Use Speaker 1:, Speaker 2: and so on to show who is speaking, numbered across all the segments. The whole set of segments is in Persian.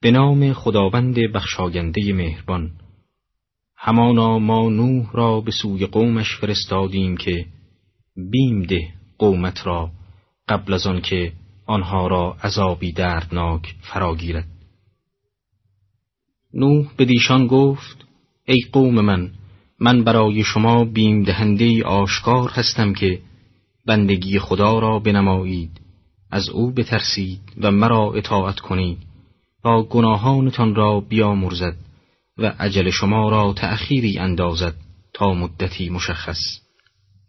Speaker 1: به نام خداوند بخشاینده مهربان. همانا ما نوح را به سوی قومش فرستادیم که بیم ده قومت را قبل از آنکه آنها را عذابی دردناک فراگیرد نوح به دیشان گفت ای قوم من من برای شما بیم دهنده آشکار هستم که بندگی خدا را بنمایید از او بترسید و مرا اطاعت کنید. تا گناهانتان را بیامرزد و عجل شما را تأخیری اندازد تا مدتی مشخص.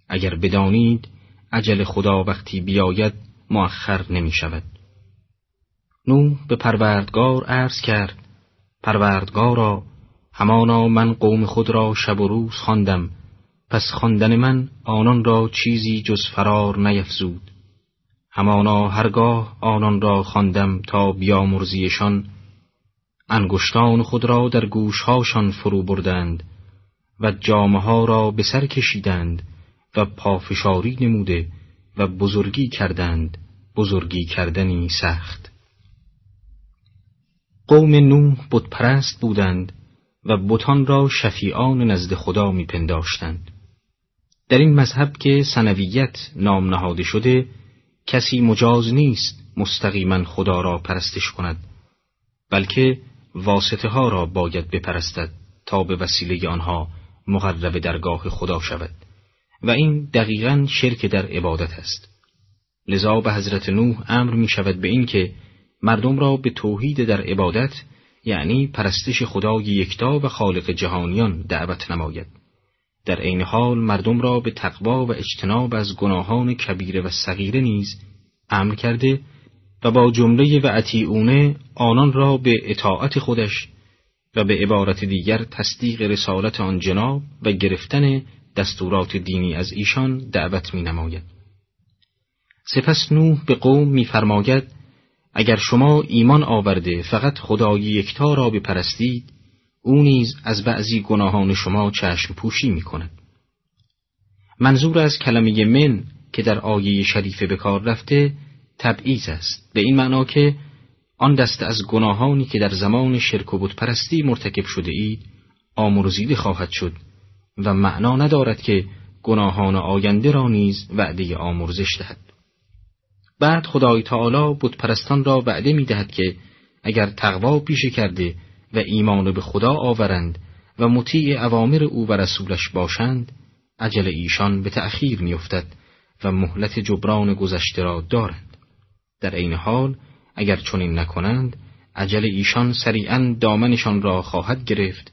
Speaker 1: اگر بدانید عجل خدا وقتی بیاید مؤخر نمی شود نوح به پروردگار عرض کرد پروردگارا همانا من قوم خود را شب و روز خواندم پس خواندن من آنان را چیزی جز فرار نیفزود. همانا هرگاه آنان را خواندم تا بیامرزیشان انگشتان خود را در گوشهاشان فرو بردند و جامه ها را به سر کشیدند و پافشاری نموده و بزرگی کردند. بزرگی کردنی سخت. قوم نوح پرست بودند و بتان را شفیعان نزد خدا میپنداشتند. در این مذهب که سنویت نام نهاده شده کسی مجاز نیست مستقیما خدا را پرستش کند بلکه واسطه ها را باید بپرستد تا به وسیله آنها مقرب درگاه خدا شود. و این دقیقا شرک در عبادت است. لذا به حضرت نوح امر می شود به این که مردم را به توحید در عبادت یعنی پرستش خدای یکتا و خالق جهانیان دعوت نماید. در عین حال مردم را به تقوا و اجتناب از گناهان کبیره و صغیره نیز امر کرده و با جمله و عطیعونه آنان را به اطاعت خودش و به عبارت دیگر تصدیق رسالت آن جناب و گرفتن دستورات دینی از ایشان دعوت می نماید. سپس نوح به قوم میفرماید اگر شما ایمان آورده فقط خدای یکتا را بپرستید او نیز از بعضی گناهان شما چشم پوشی می کند. منظور از کلمه من که در آیه شریفه به کار رفته تبعیض است به این معنا که آن دست از گناهانی که در زمان شرک و پرستی مرتکب شده اید آمرزیده خواهد شد و معنا ندارد که گناهان آینده را نیز وعده آمرزش دهد بعد خدای تعالی پرستان را وعده می دهد که اگر تقوا پیشه کرده و ایمان به خدا آورند و مطیع اوامر او و رسولش باشند عجل ایشان به تأخیر میافتد و مهلت جبران گذشته را دارند. در عین حال اگر چنین نکنند عجل ایشان سریعا دامنشان را خواهد گرفت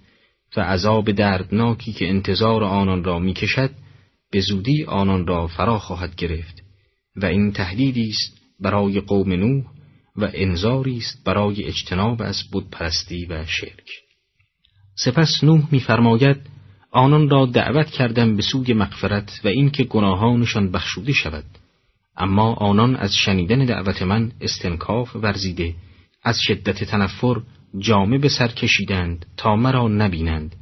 Speaker 1: و عذاب دردناکی که انتظار آنان را می‌کشد به زودی آنان را فرا خواهد گرفت و این تهدیدی است برای قوم نوح و انذاری است برای اجتناب از پرستی و شرک. سپس نوح میفرماید آنان را دعوت کردم به سوی مغفرت و اینکه گناهانشان بخشوده شود. اما آنان از شنیدن دعوت من استنکاف ورزیده از شدت تنفر جامه به سر کشیدند تا مرا نبینند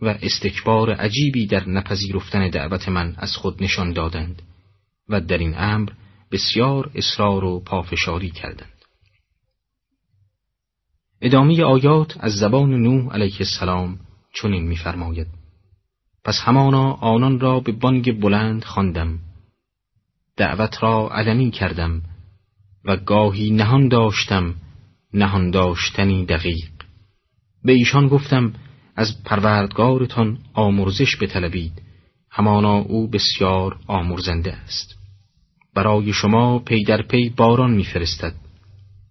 Speaker 1: و استکبار عجیبی در نپذیرفتن دعوت من از خود نشان دادند و در این امر بسیار اصرار و پافشاری کردند. ادامه آیات از زبان نوح علیه السلام چنین می‌فرماید. پس همانا آنان را به بانگ بلند خواندم. دعوت را علنی کردم و گاهی نهان داشتم نهان داشتنی دقیق. به ایشان گفتم از پروردگارتان آمرزش بطلبید همانا او بسیار آمرزنده است. برای شما پی در پی باران میفرستد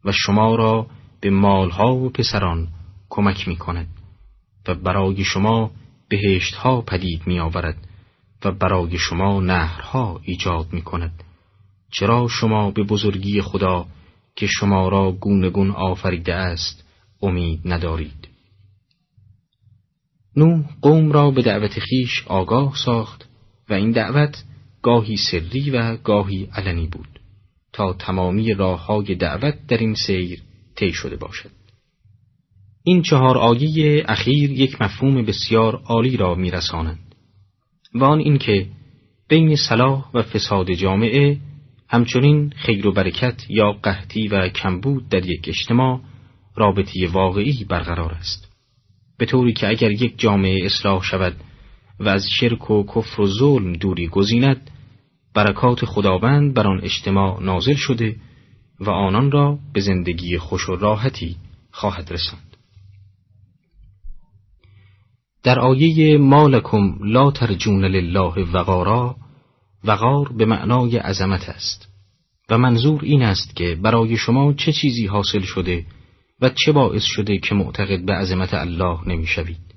Speaker 1: و شما را به مالها و پسران کمک می کند و برای شما بهشتها پدید می آورد و برای شما نهرها ایجاد می کند چرا شما به بزرگی خدا که شما را گونگون آفریده است امید ندارید؟ نو قوم را به دعوت خیش آگاه ساخت و این دعوت گاهی سری و گاهی علنی بود. تا تمامی راه های دعوت در این سیر طی شده باشد. این چهار آیه اخیر یک مفهوم بسیار عالی را میرسانند و آن اینکه بین صلاح و فساد جامعه همچنین خیر و برکت یا قحطی و کمبود در یک اجتماع رابطی واقعی برقرار است. به طوری که اگر یک جامعه اصلاح شود و از شرک و کفر و ظلم دوری گزیند برکات خداوند بر آن اجتماع نازل شده و آنان را به زندگی خوش و راحتی خواهد رساند در آیه مالکم لا ترجون لله وقارا وقار به معنای عظمت است و منظور این است که برای شما چه چیزی حاصل شده و چه باعث شده که معتقد به عظمت الله نمی شوید.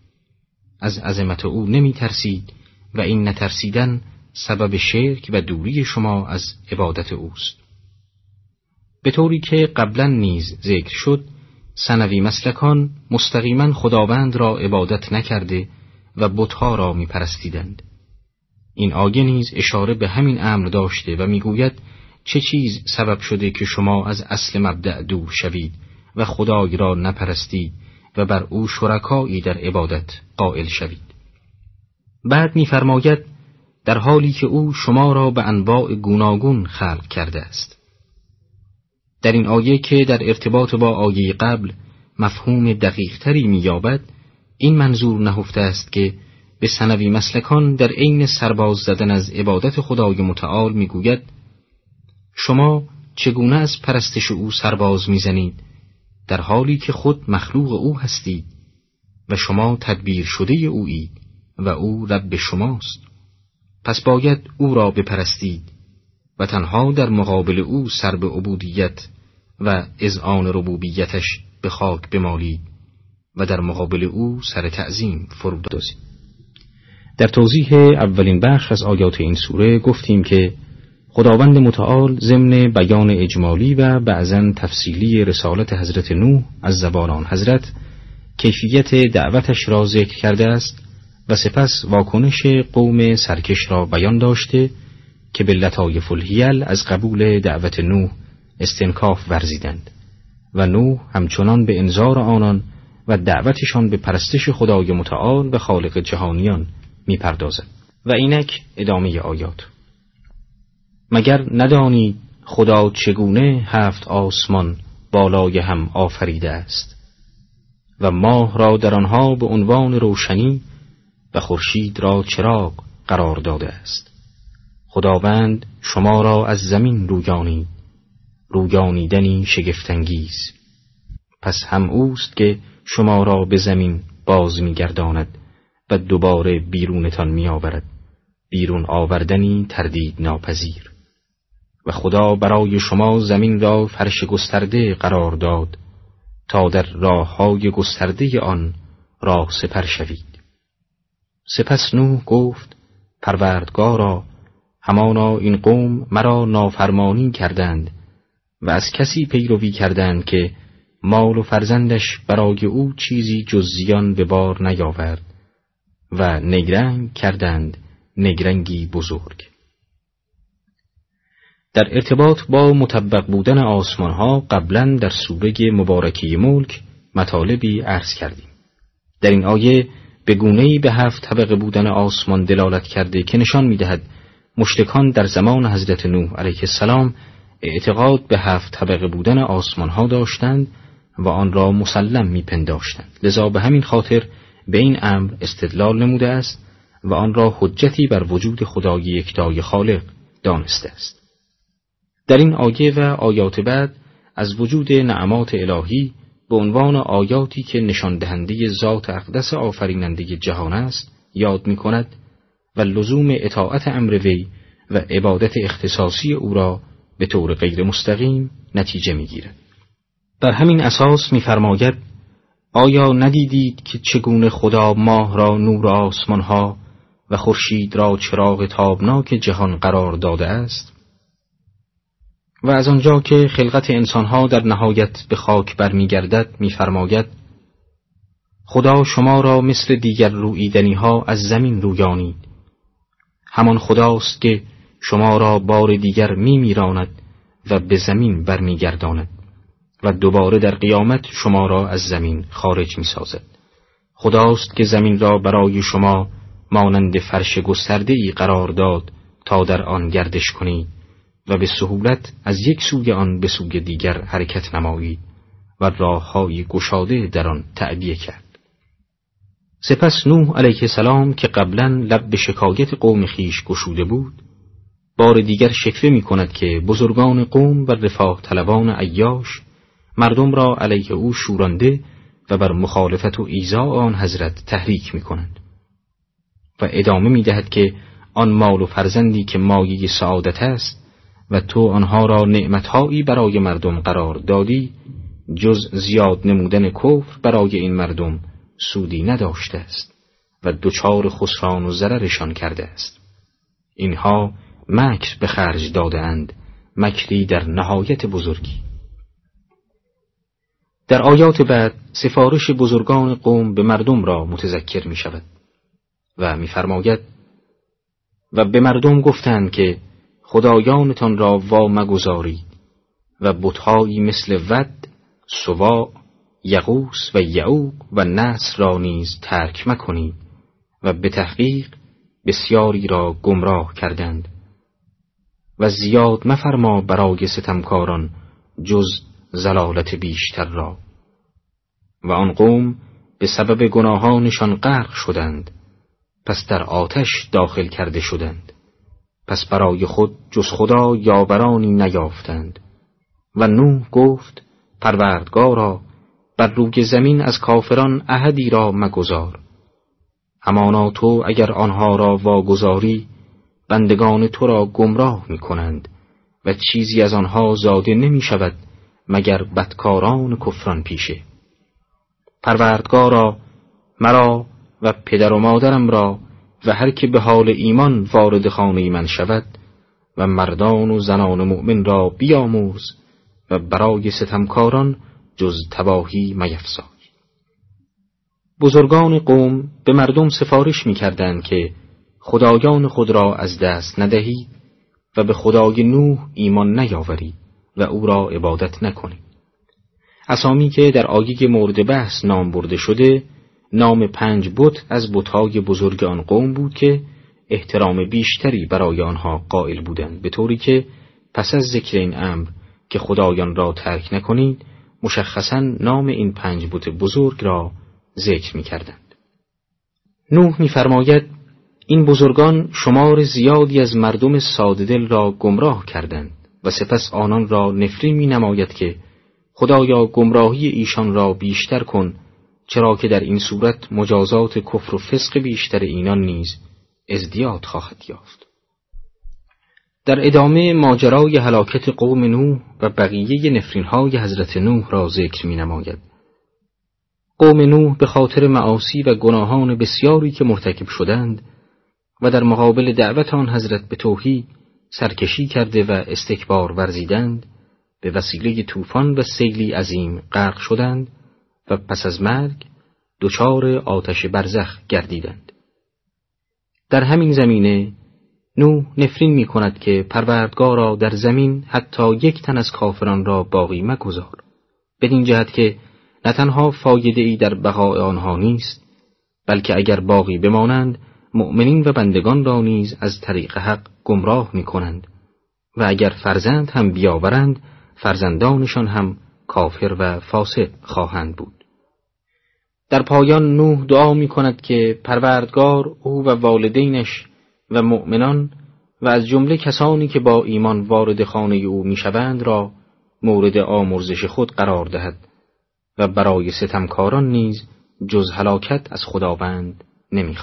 Speaker 1: از عظمت او نمی ترسید و این نترسیدن سبب شرک و دوری شما از عبادت اوست. به طوری که قبلا نیز ذکر شد سنوی مسلکان مستقیما خداوند را عبادت نکرده و بتها را می پرستیدند. این آیه نیز اشاره به همین امر داشته و می‌گوید چه چیز سبب شده که شما از اصل مبدع دور شوید و خدای را نپرستید و بر او شرکایی در عبادت قائل شوید بعد میفرماید در حالی که او شما را به انواع گوناگون خلق کرده است در این آیه که در ارتباط با آیه قبل مفهوم دقیقتری مییابد این منظور نهفته است که به سنوی مسلکان در عین سرباز زدن از عبادت خدای متعال می‌گوید شما چگونه از پرستش او سرباز می‌زنید؟ در حالی که خود مخلوق او هستید و شما تدبیر شده اویید و او رب شماست. پس باید او را بپرستید. و تنها در مقابل او سر به عبودیت و اذعان ربوبیتش به خاک بمالید و در مقابل او سر تعظیم فرود دازید در توضیح اولین بخش از آیات این سوره گفتیم که خداوند متعال ضمن بیان اجمالی و بعضا تفصیلی رسالت حضرت نوح از زبان آن حضرت کیفیت دعوتش را ذکر کرده است و سپس واکنش قوم سرکش را بیان داشته که به لطایف الهیل از قبول دعوت نوح استنکاف ورزیدند. و نوح همچنان به انظار آنان و دعوتشان به پرستش خدای متعال و خالق جهانیان می‌پردازد. و اینک ادامه آیات. مگر ندانی خدا چگونه هفت آسمان بالای هم آفریده است؟ و ماه را در آنها به عنوان روشنی و خورشید را چراغ قرار داده است. خداوند شما را از زمین رویانید رویانیدنی شگفتانگیز. پس هم اوست که شما را به زمین باز میگرداند و دوباره بیرونتان میآورد. بیرون آوردنی تردید ناپذیر. و خدا برای شما زمین را فرش گسترده قرار داد تا در راه های گسترده آن راه سپر شوید. سپس نوح گفت پروردگارا همانا این قوم مرا نافرمانی کردند و از کسی پیروی کردند که مال و فرزندش برای او چیزی جز زیان به بار نیاورد و نگرنگ کردند نگرنگی بزرگ. در ارتباط با مطبق بودن آسمان ها قبلا در سوره مبارکی ملک مطالبی عرض کردیم. در این آیه به گونه‌ای به هفت طبقه بودن آسمان دلالت کرده که نشان می‌دهد مشتکان در زمان حضرت نوح علیه السلام اعتقاد به هفت طبقه بودن آسمان ها داشتند و آن را مسلم میپنداشتند. لذا به همین خاطر به این امر استدلال نموده است و آن را حجتی بر وجود خدای یکتای خالق دانسته است. در این آیه و آیات بعد از وجود نعمات الهی به عنوان آیاتی که نشان دهنده ذات اقدس آفریننده جهان است یاد می کند و لزوم اطاعت امر وی و عبادت اختصاصی او را به طور غیر مستقیم نتیجه می گیرد. بر همین اساس میفرماید آیا ندیدید که چگونه خدا ماه را نور آسمان ها و خورشید را چراغ تابناک جهان قرار داده است و از آنجا که خلقت انسانها در نهایت به خاک برمیگردد میفرماید خدا شما را مثل دیگر رویدنی ها از زمین رویانید همان خداست که شما را بار دیگر می میراند و به زمین برمیگرداند و دوباره در قیامت شما را از زمین خارج می سازد. خداست که زمین را برای شما مانند فرش گسترده ای قرار داد تا در آن گردش کنید و به سهولت از یک سوی آن به سوی دیگر حرکت نمایید و راههای گشاده در آن تعبیه کرد سپس نوح علیه السلام که قبلا لب به شکایت قوم خیش گشوده بود بار دیگر شکوه می کند که بزرگان قوم و رفاه طلبان عیاش مردم را علیه او شورانده و بر مخالفت و ایزا آن حضرت تحریک می کنند و ادامه می دهد که آن مال و فرزندی که مایه سعادت است و تو آنها را نعمتهایی برای مردم قرار دادی جز زیاد نمودن کفر برای این مردم سودی نداشته است و دچار خسران و ضررشان کرده است. اینها مکر به خرج داده اند مکری در نهایت بزرگی. در آیات بعد سفارش بزرگان قوم به مردم را متذکر می شود و میفرماید و به مردم گفتند که خدایانتان را وا مگذارید و بتهایی مثل ود، سوا، یغوس و یعوق و نصر را نیز ترک مکنید و به تحقیق بسیاری را گمراه کردند. و زیاد مفرما برای ستمکاران جز زلالت بیشتر را. و آن قوم به سبب گناهانشان غرق شدند. پس در آتش داخل کرده شدند. پس برای خود جز خدا یاورانی نیافتند. و نوح گفت پروردگارا بر روی زمین از کافران احدی را مگذار. همانا تو اگر آنها را واگذاری بندگان تو را گمراه می کنند و چیزی از آنها زاده نمی شود مگر بدکاران کفران پیشه. پروردگارا مرا و پدر و مادرم را و هر که به حال ایمان وارد خانه من شود و مردان و زنان مؤمن را بیاموز و برای ستمکاران جز تباهی میفزای بزرگان قوم به مردم سفارش می‌کردند که خدایان خود را از دست ندهید و به خدای نوح ایمان نیاورید و او را عبادت نکنید اسامی که در آیه مورد بحث نام برده شده نام پنج بت از بتهای بزرگ آن قوم بود که احترام بیشتری برای آنها قائل بودند به طوری که پس از ذکر این امر که خدایان را ترک نکنید مشخصا نام این پنج بت بزرگ را ذکر می کردند. نوح میفرماید این بزرگان شمار زیادی از مردم ساددل را گمراه کردند و سپس آنان را نفری می نماید که خدایا گمراهی ایشان را بیشتر کن چرا که در این صورت مجازات کفر و فسق بیشتر اینان نیز ازدیاد خواهد یافت در ادامه ماجرای هلاکت قوم نوح و بقیه نفرینهای حضرت نوح را ذکر می نماید. قوم نوح به خاطر معاصی و گناهان بسیاری که مرتکب شدند و در مقابل دعوت آن حضرت به توحید سرکشی کرده و استکبار ورزیدند به وسیله طوفان و سیلی عظیم غرق شدند و پس از مرگ دچار آتش برزخ گردیدند در همین زمینه نو نفرین می کند که پروردگارا در زمین حتی یک تن از کافران را باقی مگذار. بدین جهت که نه تنها فایده ای در بقای آنها نیست بلکه اگر باقی بمانند مؤمنین و بندگان را نیز از طریق حق گمراه می کنند و اگر فرزند هم بیاورند فرزندانشان هم کافر و فاسق خواهند بود. در پایان نوح دعا می کند که پروردگار او و والدینش و مؤمنان و از جمله کسانی که با ایمان وارد خانه او می‌شوند را مورد آمرزش خود قرار دهد و برای ستمکاران نیز جز هلاکت از خداوند نمی‌خواهد.